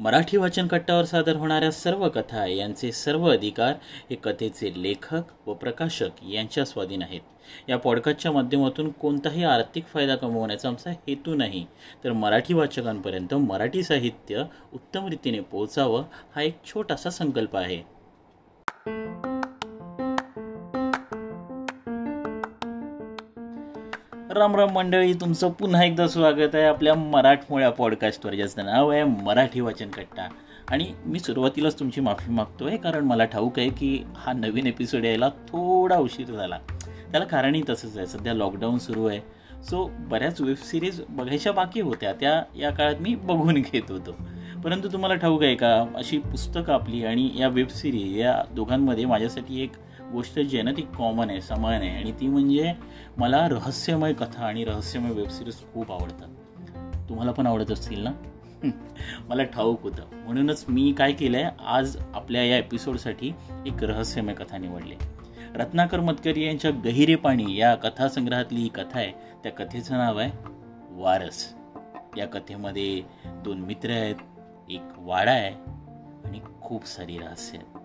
मराठी वाचन कट्टावर सादर होणाऱ्या सर्व कथा यांचे सर्व अधिकार हे कथेचे लेखक व प्रकाशक यांच्या स्वाधीन आहेत. या पॉडकास्टच्या माध्यमातून कोणताही आर्थिक फायदा कमवण्याचा आमचा हेतू नाही. तर मराठी वाचकांपर्यंत मराठी साहित्य उत्तम रीतीने पोहोचावं हा एक छोटासा संकल्प आहे. राम राम मंडळी तुमचं पुन्हा एकदा स्वागत आहे आपल्या मराठमोळ्या पॉडकास्टवर ज्याचं नाव आहे मराठी वाचन कट्टा. आणि मी सुरुवातीलाच तुमची माफी मागतो आहे कारण मला ठाऊक आहे की हा नवीन एपिसोड यायला थोडा उशीर झाला. त्याला कारणही तसंच आहे सध्या लॉकडाऊन सुरू आहे. सो बऱ्याच वेबसिरीज बघायच्या बाकी होत्या त्या या काळात मी बघून घेत होतो. परंतु तुम्हाला ठाऊक आहे का अशी पुस्तकं आपली आणि या वेबसिरीज या दोघांमध्ये माझ्यासाठी एक गोष्ट जी आहे ना ती कॉमन आहे समान आहे. आणि ती म्हणजे मला रहस्यमय कथा आणि रहस्यमय वेबसिरीज खूप आवडतात. तुम्हाला पण आवडत असतील ना? मला ठाऊक होतं. म्हणूनच मी काय केलं आहे आज आपल्या या एपिसोडसाठी एक रहस्यमय कथा निवडली. रत्नाकर मतकरी यांच्या गहिरे पाणी या कथासंग्रहातली ही कथा आहे. त्या कथेचं नाव आहे वारस. या कथेमध्ये दोन मित्र आहेत एक वाडा आहे आणि खूप सारी रहस्य आहेत.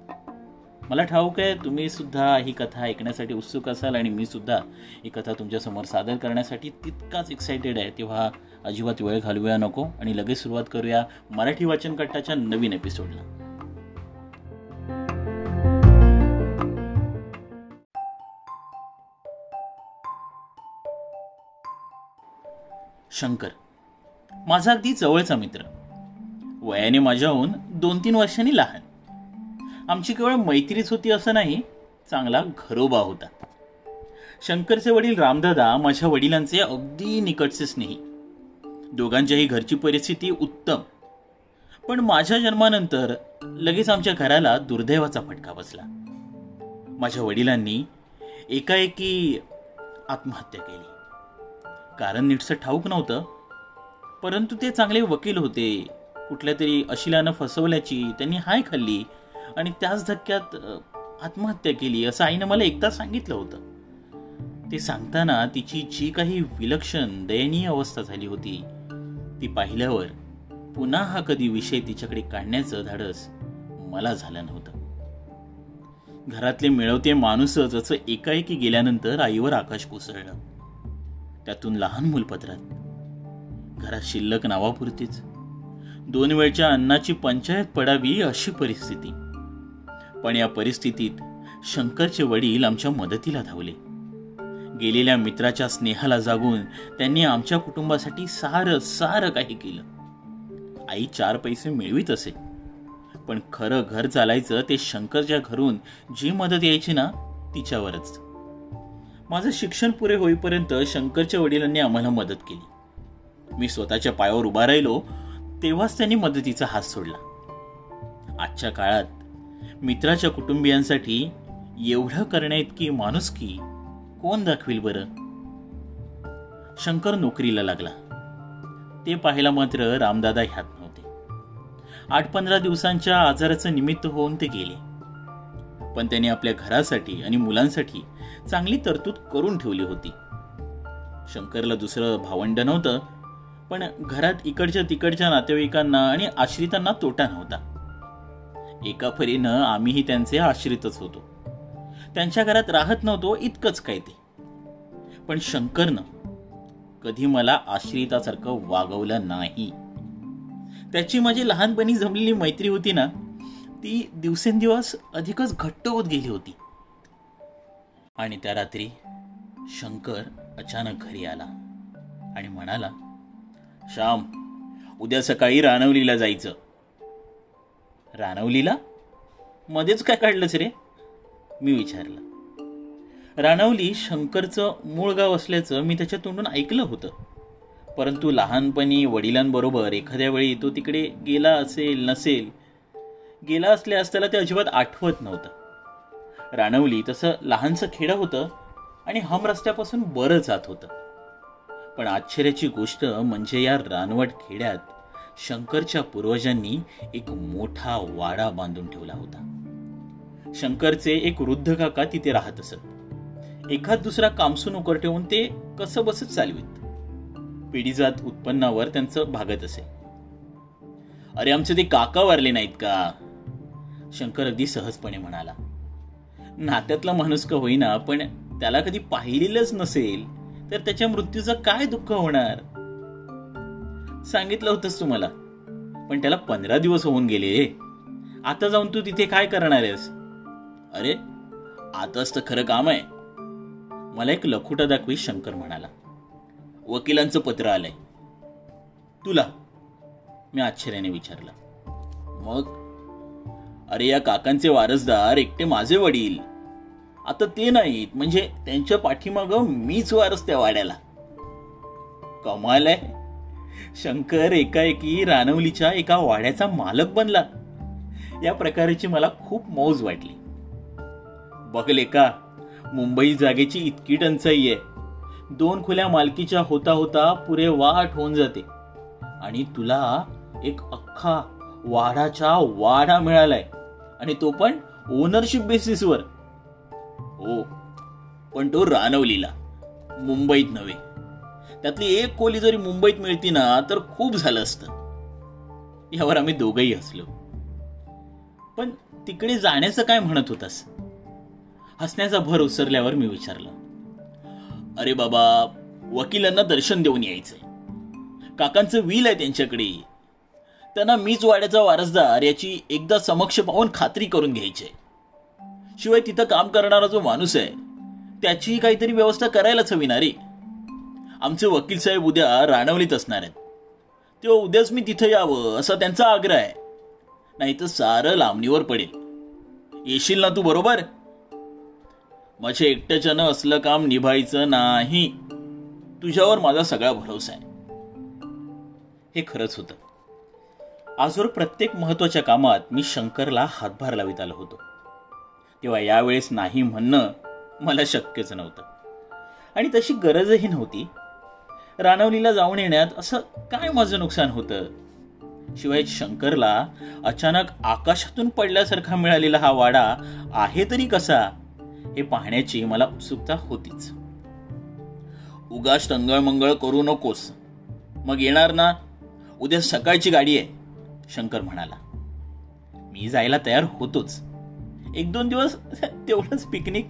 मला ठाऊक आहे तुम्ही सुद्धा ही कथा ऐकण्यासाठी उत्सुक असाल आणि मी सुद्धा ही कथा तुमच्यासमोर सादर करण्यासाठी तितकाच एक्सायटेड आहे. तेव्हा अजिबात वेळ घालवूया नको आणि लगेच सुरुवात करूया मराठी वाचन कट्टाच्या नवीन एपिसोडला शंकर माझा अगदी जवळचा मित्र. वयाने माझ्याहून दोन तीन वर्षांनी लहान. आमची केवळ मैत्रीच होती असं नाही चांगला घरोबा होता. शंकरचे वडील रामदादा माझ्या वडिलांचे अगदी निकटचे स्नेही. दोघांच्याही घरची परिस्थिती उत्तम. पण माझ्या जन्मानंतर लगेच आमच्या घराला दुर्दैवाचा फटका बसला. माझ्या वडिलांनी एकाएकी आत्महत्या केली. कारण नीटसं ठाऊक नव्हतं परंतु ते चांगले वकील होते. कुठल्या तरी अशिलानं फसवल्याची त्यांनी हाय खाल्ली आणि त्याच धक्क्यात आत्महत्या केली. असं आईनं मला एकदा सांगितलं होतं. ते सांगताना तिची जी काही विलक्षण दयनीय अवस्था झाली होती ती पाहिल्यावर पुन्हा हा कधी विषय तिच्याकडे काढण्याचं धाडस मला झालं नव्हतं. घरातले मिळवते माणूसच असं एकाएकी गेल्यानंतर आईवर आकाश कोसळलं. त्यातून लहान मूलपत्रात घरात शिल्लक नावापुरतीच दोन वेळच्या अन्नाची पंचायत पडावी अशी परिस्थिती. पण या परिस्थितीत शंकरचे वडील आमच्या मदतीला धावले. गेलेल्या मित्राच्या स्नेहाला जागून त्यांनी आमच्या कुटुंबासाठी सारं सारं काही केलं. आई चार पैसे मिळवीत असे. पण खरं घर चालायचं ते शंकरच्या घरून जी मदत यायची ना तिच्यावरच. माझं शिक्षण पुरे होईपर्यंत शंकरच्या वडिलांनी आम्हाला मदत केली. मी स्वतःच्या पायावर उभा राहिलो तेव्हाच त्यांनी मदतीचा हात सोडला. आजच्या काळात मित्राच्या कुटुंबियांसाठी एवढं करण्याइतकी माणुसकी कोण दाखवील बरं? शंकर नोकरीला लागला. ते पाहायला मात्र रामदादा ह्यात नव्हते. आठ पंधरा दिवसांच्या आजाराचं निमित्त होऊन ते गेले. पण त्यांनी आपल्या घरासाठी आणि मुलांसाठी चांगली तरतूद करून ठेवली होती. शंकरला दुसरं भावंड नव्हतं पण घरात इकडच्या तिकडच्या नातेवाईकांना आणि आश्रितांना तोटा नव्हता. एका परीनं आम्हीही त्यांचे आश्रितच होतो. त्यांच्या घरात राहत नव्हतो इतकंच काय ते. पण शंकरनं कधी मला आश्रितासारखं वागवलं नाही. त्याची माझी लहानपणी जमलेली मैत्री होती ना ती दिवसेंदिवस अधिकच घट्ट होत गेली होती. आणि त्या रात्री शंकर अचानक घरी आला आणि म्हणाला श्याम उद्या सकाळी रानवलीला जायचं. रानवलीला? मध्येच काय काढलंच रे? मी विचारलं. रानवली शंकरचं मूळ गाव असल्याचं मी त्याच्या तोंडून ऐकलं होतं. परंतु लहानपणी वडिलांबरोबर एखाद्या वेळी तो तिकडे गेला असेल नसेल गेला असल्यास त्याला ते अजिबात आठवत नव्हतं. रानवली तसं लहानसं खेडं होतं आणि हम रस्त्यापासून बरं जात होतं. पण आश्चर्याची गोष्ट म्हणजे या रानवट खेड्यात शंकरच्या पूर्वजांनी एक मोठा वाडा बांधून ठेवला होता. शंकरचे एक वृद्ध काका तिथे राहत असत. एखाद दुसरा कामसून उकर ठेवून ते कसं बसत चालवीत पिढीजात उत्पन्नावर त्यांचं भागत असे. अरे आमचे ते काका वारले नाहीत का? शंकर अगदी सहजपणे म्हणाला. नात्यातला माणूस का होईना पण त्याला कधी पाहिलेलंच नसेल तर त्याच्या मृत्यूचं काय दुःख होणार? सांगितलं होतंस तुम्हाला. पण त्याला पंधरा दिवस होऊन गेले. आता जाऊन तू तिथे काय करणार आहेस? अरे आताच तर खरं काम आहे. मला एक लखुटा दाखवी शंकर म्हणाला. वकिलांचं पत्र आलंय. तुला मी आश्चर्याने विचारलं. मग? अरे या काकांचे वारसदार एकटे माझे वडील. आता ते नाहीत म्हणजे त्यांच्या पाठीमाग मीच वारस त्या वाड्याला. कमाल आहे. शंकर एकाएकी रानवलीच्या एका वाड्याचा मालक बनला. या प्रकाराची मला खूप मौज वाटली. बघले का मुंबई जागेची इतकी टंचाई आहे. दोन खुल्या मालकीच्या होता होता पुरे वाट होऊन जाते. आणि तुला एक अख्खा वाडाचा वाडा मिळालाय. आणि तो पण ओनरशिप बेसिसवर हो पण तो रानवलीला मुंबईत नव्हे. त्यातली एक कोली जरी मुंबईत मिळती ना तर खूप झालं असतं. यावर आम्ही दोघंही हसलो. पण तिकडे जाण्याचं काय म्हणत होतास? हसण्याचा भर उसरल्यावर मी विचारलं. अरे बाबा वकिलांना दर्शन देऊन यायचंय. काकांचं विल आहे त्यांच्याकडे. त्यांना मीच वाड्याचा वारसदार याची एकदा समक्ष पाहून खात्री करून घ्यायची शिवाय तिथं काम करणारा जो माणूस आहे त्याचीही काहीतरी व्यवस्था करायलाच हवी ना रे. आमचे वकील साहेब उद्या राणवलीत असणार आहेत. तेव्हा उद्याच मी तिथं यावं असा त्यांचा आग्रह आहे. नाही तर सारं लांबणीवर पडेल. येशील ना तू बरोबर? माझ्या एकट्याच्यानं असलं काम निभायचं नाही. तुझ्यावर माझा सगळा भरोसा आहे. हे खरंच होतं. आजवर प्रत्येक महत्त्वाच्या कामात मी शंकरला हातभार लावित आलो होतो. तेव्हा यावेळेस नाही म्हणणं मला शक्यच नव्हतं. आणि तशी गरजही नव्हती. रानवलीला जाऊन येण्यात असं काय माझं नुकसान होतं? शिवाय शंकरला अचानक आकाशातून पडल्यासारखा मिळालेला हा वाडा आहे तरी कसा? हे पाहण्याची मला उत्सुकता होतीच. उगाच टंगळमंगळ करू नकोस. मग येणार ना? उद्या सकाळची गाडी आहे शंकर म्हणाला. मी जायला तयार होतोच. एक दोन दिवस तेवढंच पिकनिक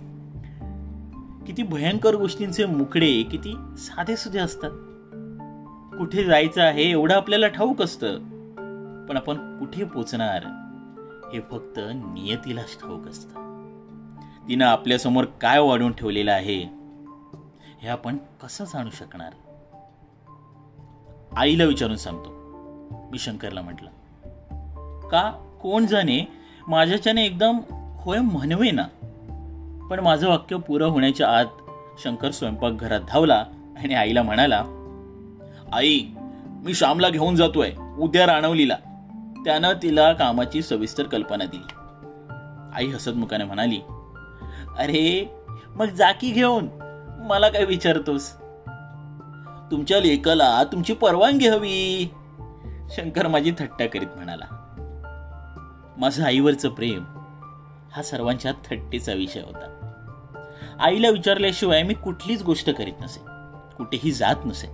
किती भयंकर गोष्टींचे मुकडे किती साधे सुधे असतात. कुठे जायचं आहे एवढं आपल्याला ठाऊक असतं. पण आपण कुठे पोचणार? हे फक्त नियतीलाच ठाऊक असतं. तिनं आपल्यासमोर काय वाढून ठेवलेलं आहे? हे आपण कसं जाणू शकणार? आईला विचारून सांगतो. मी शंकरला म्हटलं का कोण जाणे? माझ्याच्याने एकदम होय म्हणवे ना पण माझं वाक्य पुरं होण्याच्या आत शंकर स्वयंपाकघरात धावला आणि आईला म्हणाला आई मी श्यामला घेऊन जातोय उद्या राणवलीला त्यानं तिला कामाची सविस्तर कल्पना दिली. आई हसतमुखाने म्हणाली अरे मग जाकी घेऊन. मला काय विचारतोस? तुमच्या लेकाला तुमची परवानगी हवी. शंकर माझी थट्टा करीत म्हणाला माझं आईवरचं प्रेम हा सर्वांच्या थट्टीचा विषय होता. आईला विचारल्याशिवाय मी कुठलीच गोष्ट करीत नसे कुठेही जात नसे.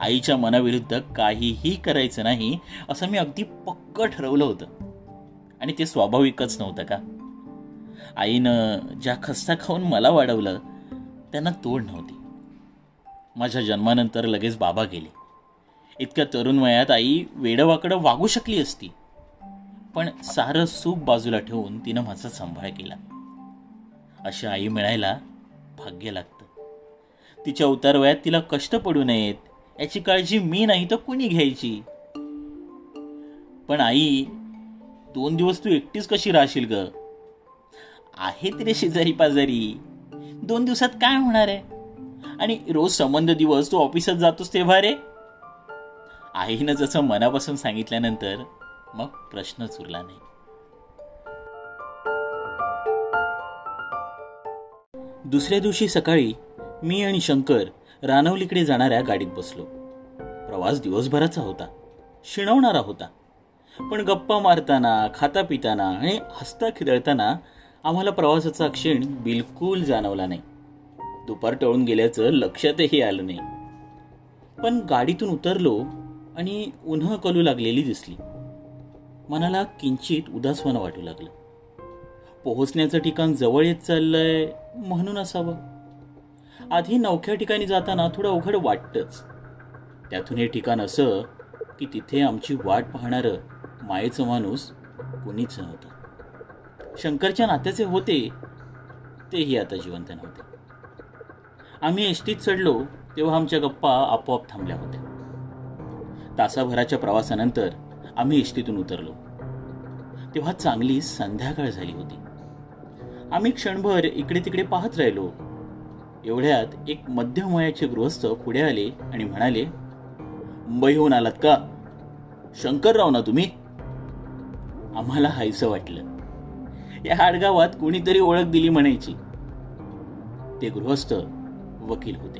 आईच्या मनाविरुद्ध काहीही करायचं नाही असं मी अगदी पक्क ठरवलं होतं. आणि ते स्वाभाविकच नव्हतं का? आईनं ज्या खस्ता खाऊन मला वाढवलं त्यांना तोड नव्हती. माझ्या जन्मानंतर लगेच बाबा गेले. इतक्या तरुण वयात आई वेडवाकडं वागू शकली असती. पण सारं सुख बाजूला ठेवून तिनं माझा सांभाळ केला. अशी आई मिळायला भाग्य लागतं. तिच्या उतारवयात तिला कष्ट पडू नयेत याची काळजी मी नाही तर कुणी घ्यायची? पण आई दोन दिवस तू एकटीच कशी राहशील ग? आहे तिने शेजारी पाजारी. दोन दिवसात काय होणार आहे? आणि रोज संबंध दिवस तू ऑफिसात जातोस तेव्हा रे? आईनं जसं मनापासून सांगितल्यानंतर मग प्रश्नच उरला नाही. दुसऱ्या दिवशी सकाळी मी आणि शंकर रानवलीकडे जाणाऱ्या गाडीत बसलो. प्रवास दिवसभराचा होता. शिणवणारा होता. पण गप्पा मारताना खाता पिताना आणि हसता खिदळताना आम्हाला प्रवासाचा क्षीण बिलकुल जाणवला नाही. दुपार टळून गेल्याचं लक्षातही आलं नाही. पण गाडीतून उतरलो आणि उन्हं कलू लागलेली दिसली. मनाला किंचित उदासवानं वाटू लागलं. पोहोचण्याचं ठिकाण जवळ येत चाललंय म्हणून असावं. आधी नवख्या ठिकाणी जाताना थोडं अवघड वाटतंच त्यातून हे ठिकाण असं की तिथे आमची वाट पाहणारं मायेचं माणूस कोणीच नव्हतं. शंकरच्या नात्याचे होते तेही आता जिवंत नव्हते. आम्ही एसटीत चढलो तेव्हा आमच्या गप्पा आपोआप थांबल्या होत्या. तासाभराच्या प्रवासानंतर आम्ही एसटीतून उतरलो. तेव्हा चांगली संध्याकाळ झाली होती. आम्ही क्षणभर इकडे तिकडे पाहत राहिलो. एवढ्यात एक मध्यम वयाचे गृहस्थ पुढे आले आणि म्हणाले मुंबईहून आलात का? शंकरराव ना तुम्ही? आम्हाला हायसं वाटलं. या हाडगावात कुणीतरी ओळख दिली म्हणायची. ते गृहस्थ वकील होते.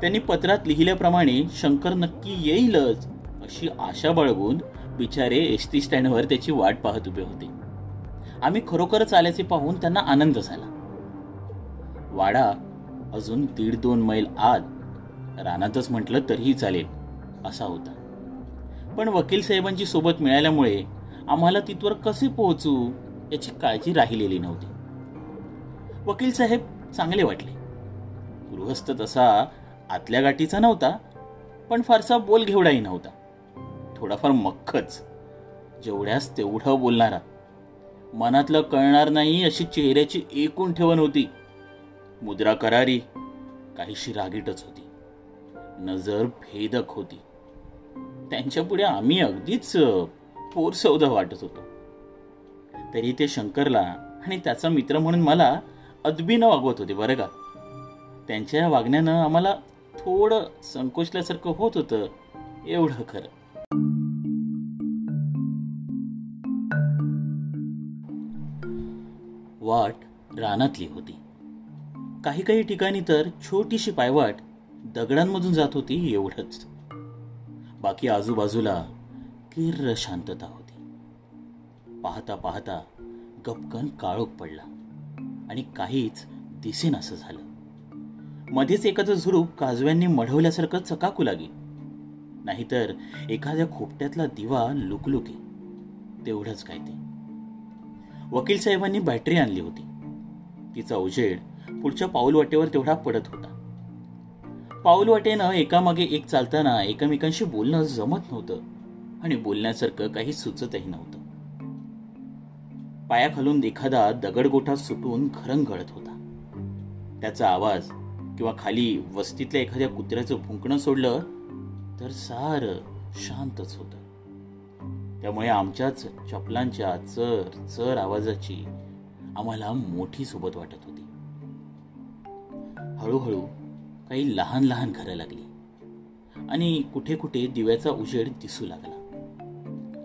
त्यांनी पत्रात लिहिल्याप्रमाणे शंकर नक्की येईलच. अशी आशा बाळगून बिचारे एस टी स्टँडवर त्याची वाट पाहत उभे होते. आम्ही खरोखरच आल्याचे पाहून त्यांना आनंद झाला. वाडा अजून दीड दोन मैल आत रानातच म्हटलं तरीही चालेल असा होता. पण वकील साहेबांची सोबत मिळाल्यामुळे आम्हाला तिथवर कसे पोहोचू याची काळजी राहिलेली नव्हती. वकील साहेब चांगले वाटले. गृहस्थ तसा आतल्या गाठीचा नव्हता पण फारसा बोल घेवडाही नव्हता. थोडाफार मख्खच जेवढ्यास तेवढं बोलणारा. मनातलं कळणार नाही अशी चेहऱ्याची एकूण ठेवण होती. मुद्रा करारी काहीशी रागीटच होती. नजर भेदक होती. त्यांच्यापुढे आम्ही अगदीच पोरसौदा वाटत होतो. तरी ते शंकरला आणि त्याचा मित्र म्हणून मला अदबीनं वागवत होते बरं का? त्यांच्या वागण्यानं आम्हाला थोडं संकोचल्यासारखं होत होतं एवढं खरं. वाट रानातली होती. काही काही ठिकाणी तर छोटीशी पायवाट दगडांमधून जात होती एवढंच. बाकी आजूबाजूला किर्र शांतता होती. पाहता पाहता गपकन काळोख पडला आणि काहीच दिसेन असं झालं. मध्येच एखादं झुरूप काजव्यांनी मढवल्यासारखं चकाकू लागे नाहीतर एखाद्या खोपट्यातला दिवा लुकलुके. तेवढंच काय ते. वकील साहेबांनी बॅटरी आणली होती. तिचा उजेड पुढच्या पाऊलवाटेवर तेवढा पडत होता. पाऊलवाटेनं एकामागे एक चालताना एकमेकांशी बोलणं जमत नव्हतं आणि बोलण्यासारखं काही सुचतही नव्हतं. पायाखालून एखादा दगडगोठा सुटून खरंग होता. त्याचा आवाज किंवा खाली वस्तीतल्या एखाद्या कुत्र्याचं भुंकणं सोडलं तर सार शांतच होतं. त्यामुळे आमच्याच चपलांच्या चर चर आवाजाची आम्हाला मोठी सोबत वाटत होती. हळूहळू काही लहान लहान घरं लागली. आणि कुठे कुठे दिव्याचा उजेड दिसू लागला.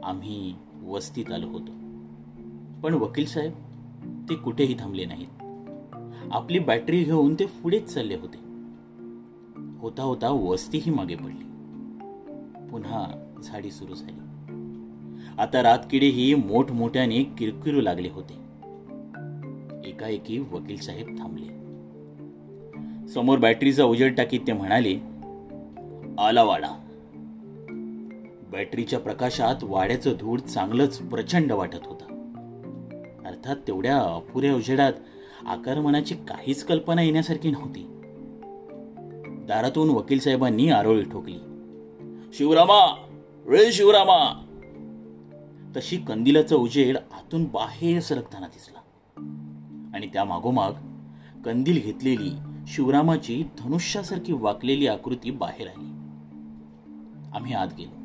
आम्ही वस्तीत आलो होतो. पण वकील साहेब ते कुठेही थांबले नाहीत. आपली बॅटरी घेऊन ते पुढेच चालले होते. होता होता वस्तीही मागे पडली. पुन्हा झाडी सुरू झाली. आता रातकिडेही मोठमोठ्याने किरकिरू लागले होते. एकाएकी वकील साहेब थांबले. समोर बॅटरीचा उजेड टाकीत ते म्हणाले आला वाडा. बॅटरीच्या प्रकाशात वाड्याचं धूळ चांगलंच प्रचंड वाटत होता. अर्थात तेवढ्या अपुऱ्या उजेडात आकारमनाची काहीच कल्पना येण्यासारखी नव्हती. दारातून वकील साहेबांनी आरोळी ठोकली. शिवरामा! रे शिवरामा! तशी कंदिलाचा उजेड आतून बाहेर सरकताना दिसला. आणि त्या मागोमाग कंदील घेतलेली शिवरामाची धनुष्यासारखी वाकलेली आकृती बाहेर आली. आम्ही आत गेलो.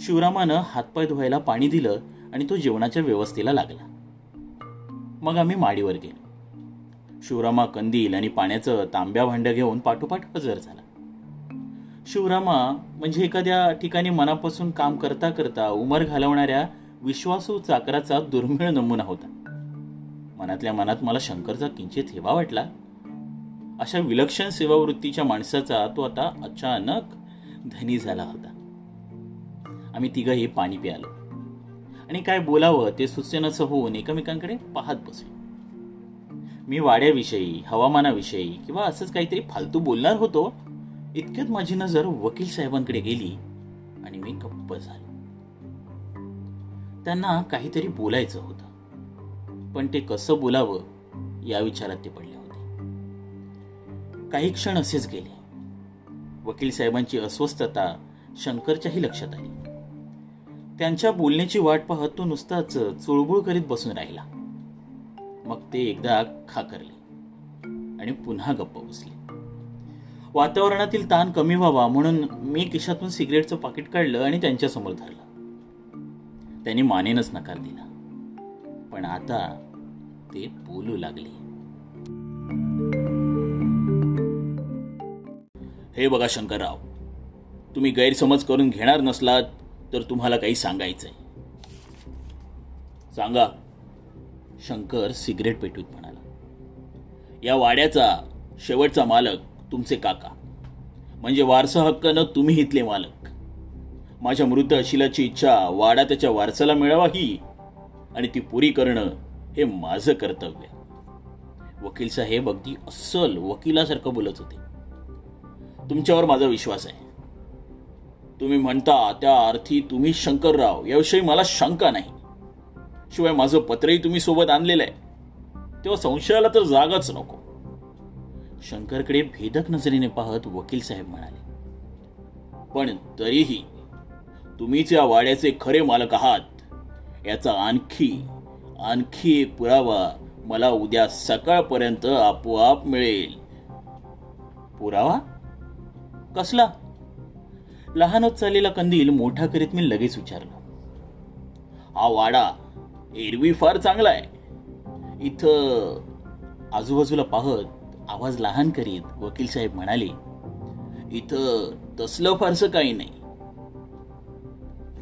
शिवरामानं हातपाय धुवायला पाणी दिलं आणि तो जेवणाच्या व्यवस्थेला लागला. मग आम्ही माडीवर गेलो. शिवरामा कंदील आणि पाण्याचं तांब्या भांड्या घेऊन पाठोपाठ हजर झाला. शिवरामा म्हणजे एखाद्या ठिकाणी मनापासून काम करता करता उमर घालवणाऱ्या विश्वासू चाकराचा दुर्मिळ नमुना होता. मनातल्या मनात मला शंकरचा किंचित हेवा वाटला. अशा विलक्षण सेवावृत्तीच्या माणसाचा तो आता अचानक धनी झाला होता. आम्ही तिघही पाणी प्यालो. आणि काय बोलावं ते सुचेनाचं होऊन एकमेकांकडे पाहत बसलो. मी वाड्याविषयी हवामानाविषयी किंवा असंच काहीतरी फालतू बोलणार होतो इतक्यात माझी नजर वकील साहेबांकडे गेली आणि मी गप्प झालो. त्यांना काहीतरी बोलायचं होतं. पण ते कसं बोलावं या विचारात ते पडले होते. काही क्षण असेच गेले. वकील साहेबांची अस्वस्थता शंकरच्याही लक्षात आली. त्यांच्या बोलण्याची वाट पाहत तो नुसताच चुळबुळ करीत बसून राहिला. मग ते एकदा खाकरले आणि पुन्हा गप्प बसले. वातावरणातील ताण कमी व्हावा म्हणून मी खिशातून सिगरेटचं पाकिट काढलं आणि त्यांच्यासमोर धरलं. त्यांनी मानेनच नकार दिला. पण आता ते बोलू लागले. हे बघा शंकरराव तुम्ही गैरसमज करून घेणार नसलात तर तुम्हाला काही सांगायचंय. सांगा. शंकर सिगरेट पेटवीत म्हणाला. या वाड्याचा शेवटचा मालक तुमचे काका. म्हणजे वारसा हक्कानं तुम्ही इथले मालक. माझ्या मृत अशिलाची इच्छा वाडा त्याच्या वारसाला मिळावा ही आणि ती पुरी करणं हे माझं कर्तव्य. वकील साहेब अगदी अस्सल वकिलासारखं बोलत होते. तुमच्यावर माझा विश्वास आहे. तुम्ही म्हणता त्या अर्थी तुम्ही शंकरराव याविषयी मला शंका नाही. शिवाय माझं पत्रही तुम्ही सोबत आणलेलं आहे. तेव्हा संशयाला तर जागाच नको. शंकरकडे भेदक नजरेने पाहत वकील साहेब म्हणाले पण तरीही तुम्हीच या वाड्याचे खरे मालक आहात याचा आणखी आणखी एक पुरावा मला उद्या सकाळपर्यंत आपोआप मिळेल. पुरावा? कसला? लहानच चाललेला कंदील मोठा करीत मी लगेच विचारलं. हा वाडा एरवी फार चांगला आहे. इथं आजूबाजूला पाहत आवाज लहान करीत वकील साहेब म्हणाले इथं तसलं फारसं काही नाही.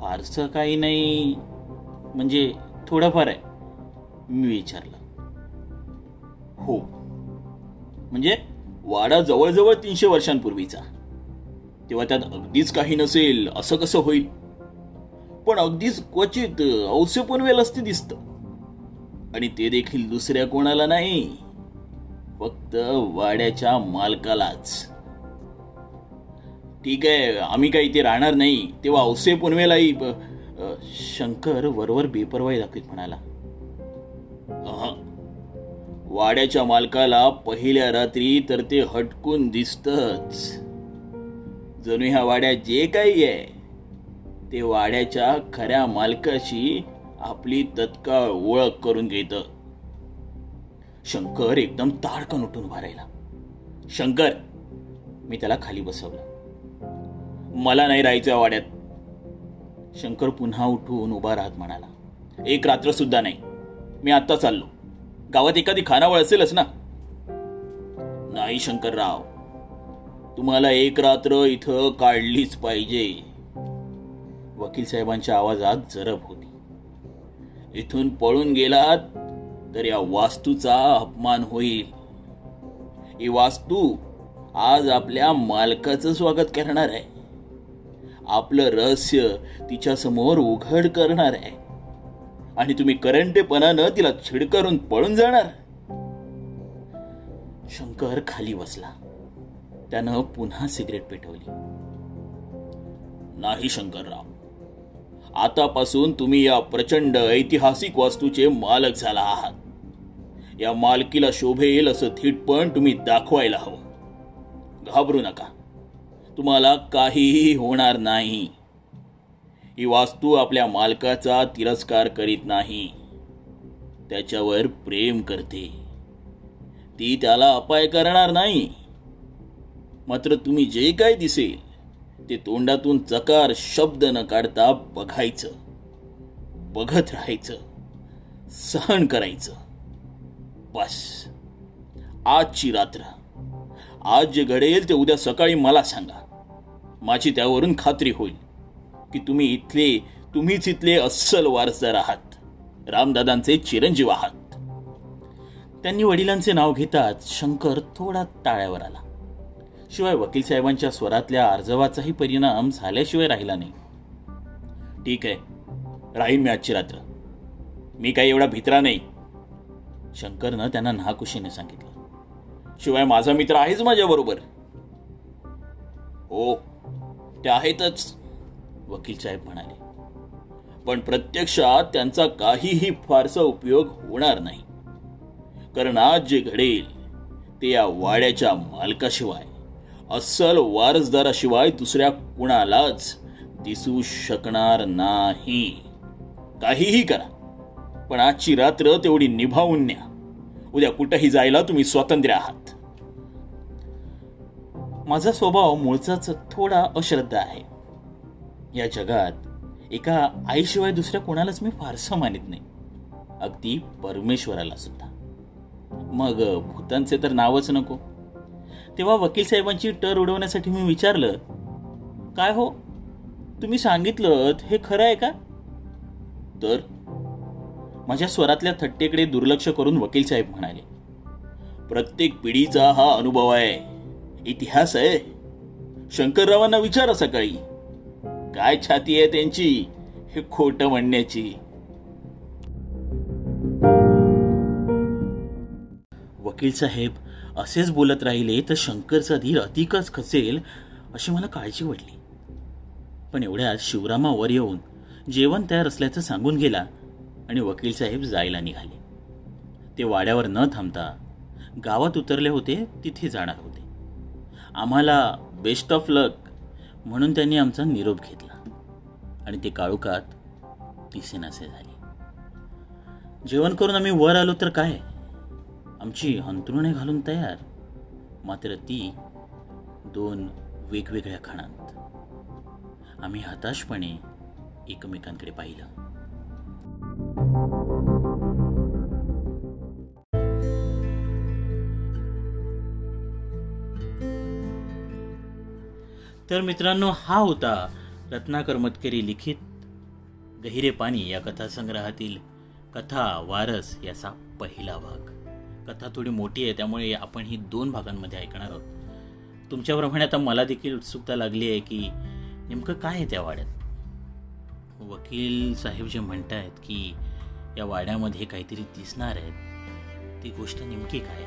फारसं काही नाही म्हणजे थोडंफार आहे मी विचारलं. हो म्हणजे वाडा जवळजवळ तीनशे वर्षांपूर्वीचा. तेव्हा त्यात अगदीच काही नसेल असं कसं होईल? पण अगदीच क्वचित औसे पनवेल असते दिसतं. आणि ते देखील दुसऱ्या कोणाला नाही. फक्त वाड्याच्या मालकालाच. ठीक आहे आम्ही काही इथे राहणार नाही. तेव्हा औसे पुनवेलाही शंकर वरवर बेपरवाई दाखवीत म्हणाला. वाड्याच्या मालकाला पहिल्या रात्री तर ते हटकून दिसतच. जणू ह्या वाड्यात जे काही आहे ते वाड्याच्या खऱ्या मालकाशी आपली तत्काळ ओळख करून घेतं. शंकर एकदम ताडकन उठून उभा राहिला. शंकर मी त्याला खाली बसवलं. मला नाही राहायचं वाड्यात. शंकर पुन्हा उठून उभा राहत म्हणाला. एक रात्र सुद्धा नाही. मी आत्ता चाललो. गावात एखादी खानावळ असेलच ना? नाही शंकरराव. तुम्हाला एक रात्र इथं काढलीच पाहिजे. वकील साहेबांच्या आवाजात जरब होती. इथून पळून गेलात तर या वास्तूचा अपमान होईल. ही वास्तू आज आपल्या मालकाचं स्वागत करणार आहे. आपलं रहस्य तिच्या समोर उघड करणार आहे. आणि तुम्ही करंटेपणानं तिला छिडकरून पळून जाणार. शंकर खाली बसला. त्यानं पुन्हा सिगरेट पेटवली. नाही शंकरराव. आतापासून तुम्ही या प्रचंड ऐतिहासिक वास्तूचे मालक झाला आहात. या मालकीला शोभेल असं थेटपण तुम्ही दाखवायला हवं. घाबरू नका. तुम्हाला काहीही होणार नाही. ही वास्तू आपल्या मालकाचा तिरस्कार करीत नाही. त्याच्यावर प्रेम करते. ती त्याला अपाय करणार नाही. मात्र तुम्ही जे काय दिसेल ते तोंडातून चकार शब्द न काढता बघायचं. बघत राहायचं. सहन करायचं. बस. आजची रात्र. आज जे घडेल ते उद्या सकाळी मला सांगा. माझी त्यावरून खात्री होईल की तुम्ही इथले तुम्हीच इथले अस्सल वारसदार आहात. रामदादांचे चिरंजीव आहात. त्यांनी वडिलांचे नाव घेताच शंकर थोडा टाळ्यावर आला. शिवाय वकील साहेबांच्या स्वरातल्या अर्जवाचाही परिणाम झाल्याशिवाय राहिला नाही. ठीक आहे. राहीन मी आजची रात्र. मी काही एवढा भित्रा नाही. शंकरनं त्यांना नाकुशीने सांगितलं. शिवाय माझा मित्र आहेच माझ्याबरोबर हो ते आहेतच वकील साहेब म्हणाले. पण प्रत्यक्षात त्यांचा काहीही फारसा उपयोग होणार नाही. कारण आज जे घडेल ते या वाड्याच्या मालकाशिवाय अस्सल वारसदाराशिवाय दुसऱ्या कुणालाच दिसू शकणार नाही. काहीही करा. पण आजची रात्र तेवढी निभावून न्या. उद्या कुठंही जायला तुम्ही स्वातंत्र्य आहात. माझा स्वभाव मूळचाच थोडा अश्रद्धा आहे. या जगात एका आईशिवाय दुसऱ्या कोणालाच मी फारसं मानित नाही. अगदी परमेश्वराला सुद्धा. मग भूतांचे तर नावच नको. तेव्हा वकील साहेबांची टर उडवण्यासाठी मी विचारलं काय हो? तुम्ही सांगितलं हे खरं आहे का? तर माझ्या स्वरातल्या थट्टेकडे दुर्लक्ष करून वकील साहेब म्हणाले प्रत्येक पिढीचा हा अनुभव आहे. इतिहास आहे. शंकररावांना विचारा सकाळी काय छाती आहे त्यांची हे खोट म्हणण्याची. वकील साहेब असेच बोलत राहिले तर शंकरचा धीर अधिकच खचेल अशी मला काळजी वाटली. पण एवढ्यात शिवरामावर येऊन जेवण तयार असल्याचं सांगून गेला आणि वकीलसाहेब जायला निघाले. ते वाड्यावर न थांबता गावात उतरले होते तिथे जाणार होते. आम्हाला बेस्ट ऑफ लक म्हणून त्यांनी आमचा निरोप घेतला आणि ते काळोखात दिसेनासे झाले. जेवण करून आम्ही वर आलो तर काय? आमची अंतरुणे घालून तयार मात्र ती दोन वेगवेगळ्या खाणात. आम्ही हताशपणे एकमेकांकडे पाहिलं. तर मित्रांनो हा होता रत्नाकर मतकरी लिखित गहिरे पाणी या कथासंग्रहातील कथा वारस याचा पहिला भाग. कथा थोडी मोठी आहे त्यामुळे आपण ही दोन भागांमध्ये ऐकणार आहोत. तुमच्याप्रमाणे आता मला देखील उत्सुकता लागली आहे की नेमकं काय आहे त्या वाड्यात? वकील साहेब जे म्हणत आहेत की या वाड्यामध्ये काहीतरी दिसणार आहेत ती गोष्ट नेमकी काय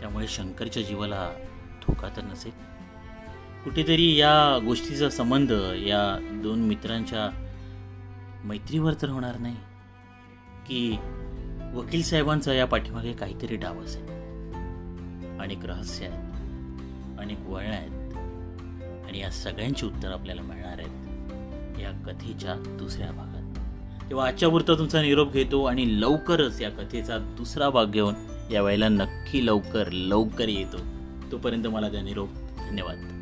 त्यामुळे शंकरच्या जीवाला धोका तर नसेल? कुठेतरी या गोष्टीचा संबंध या दोन मित्रांच्या मैत्रीवर तर होणार नाही. की वकील साहेबांचा या पाठीमागे काहीतरी डाव आहे. अनेक रहस्य आहेत. अनेक वळण आहेत. आणि या सगळ्यांची उत्तर आपल्याला मिळणार आहेत या कथेच्या दुसऱ्या भागात. तेव्हा आजच्या पुरता तुमचा निरोप घेतो आणि लवकरच या कथेचा दुसरा भाग घेऊन यावेळेला नक्की लवकर लवकर येतो. तोपर्यंत मला त्या निरोप. धन्यवाद.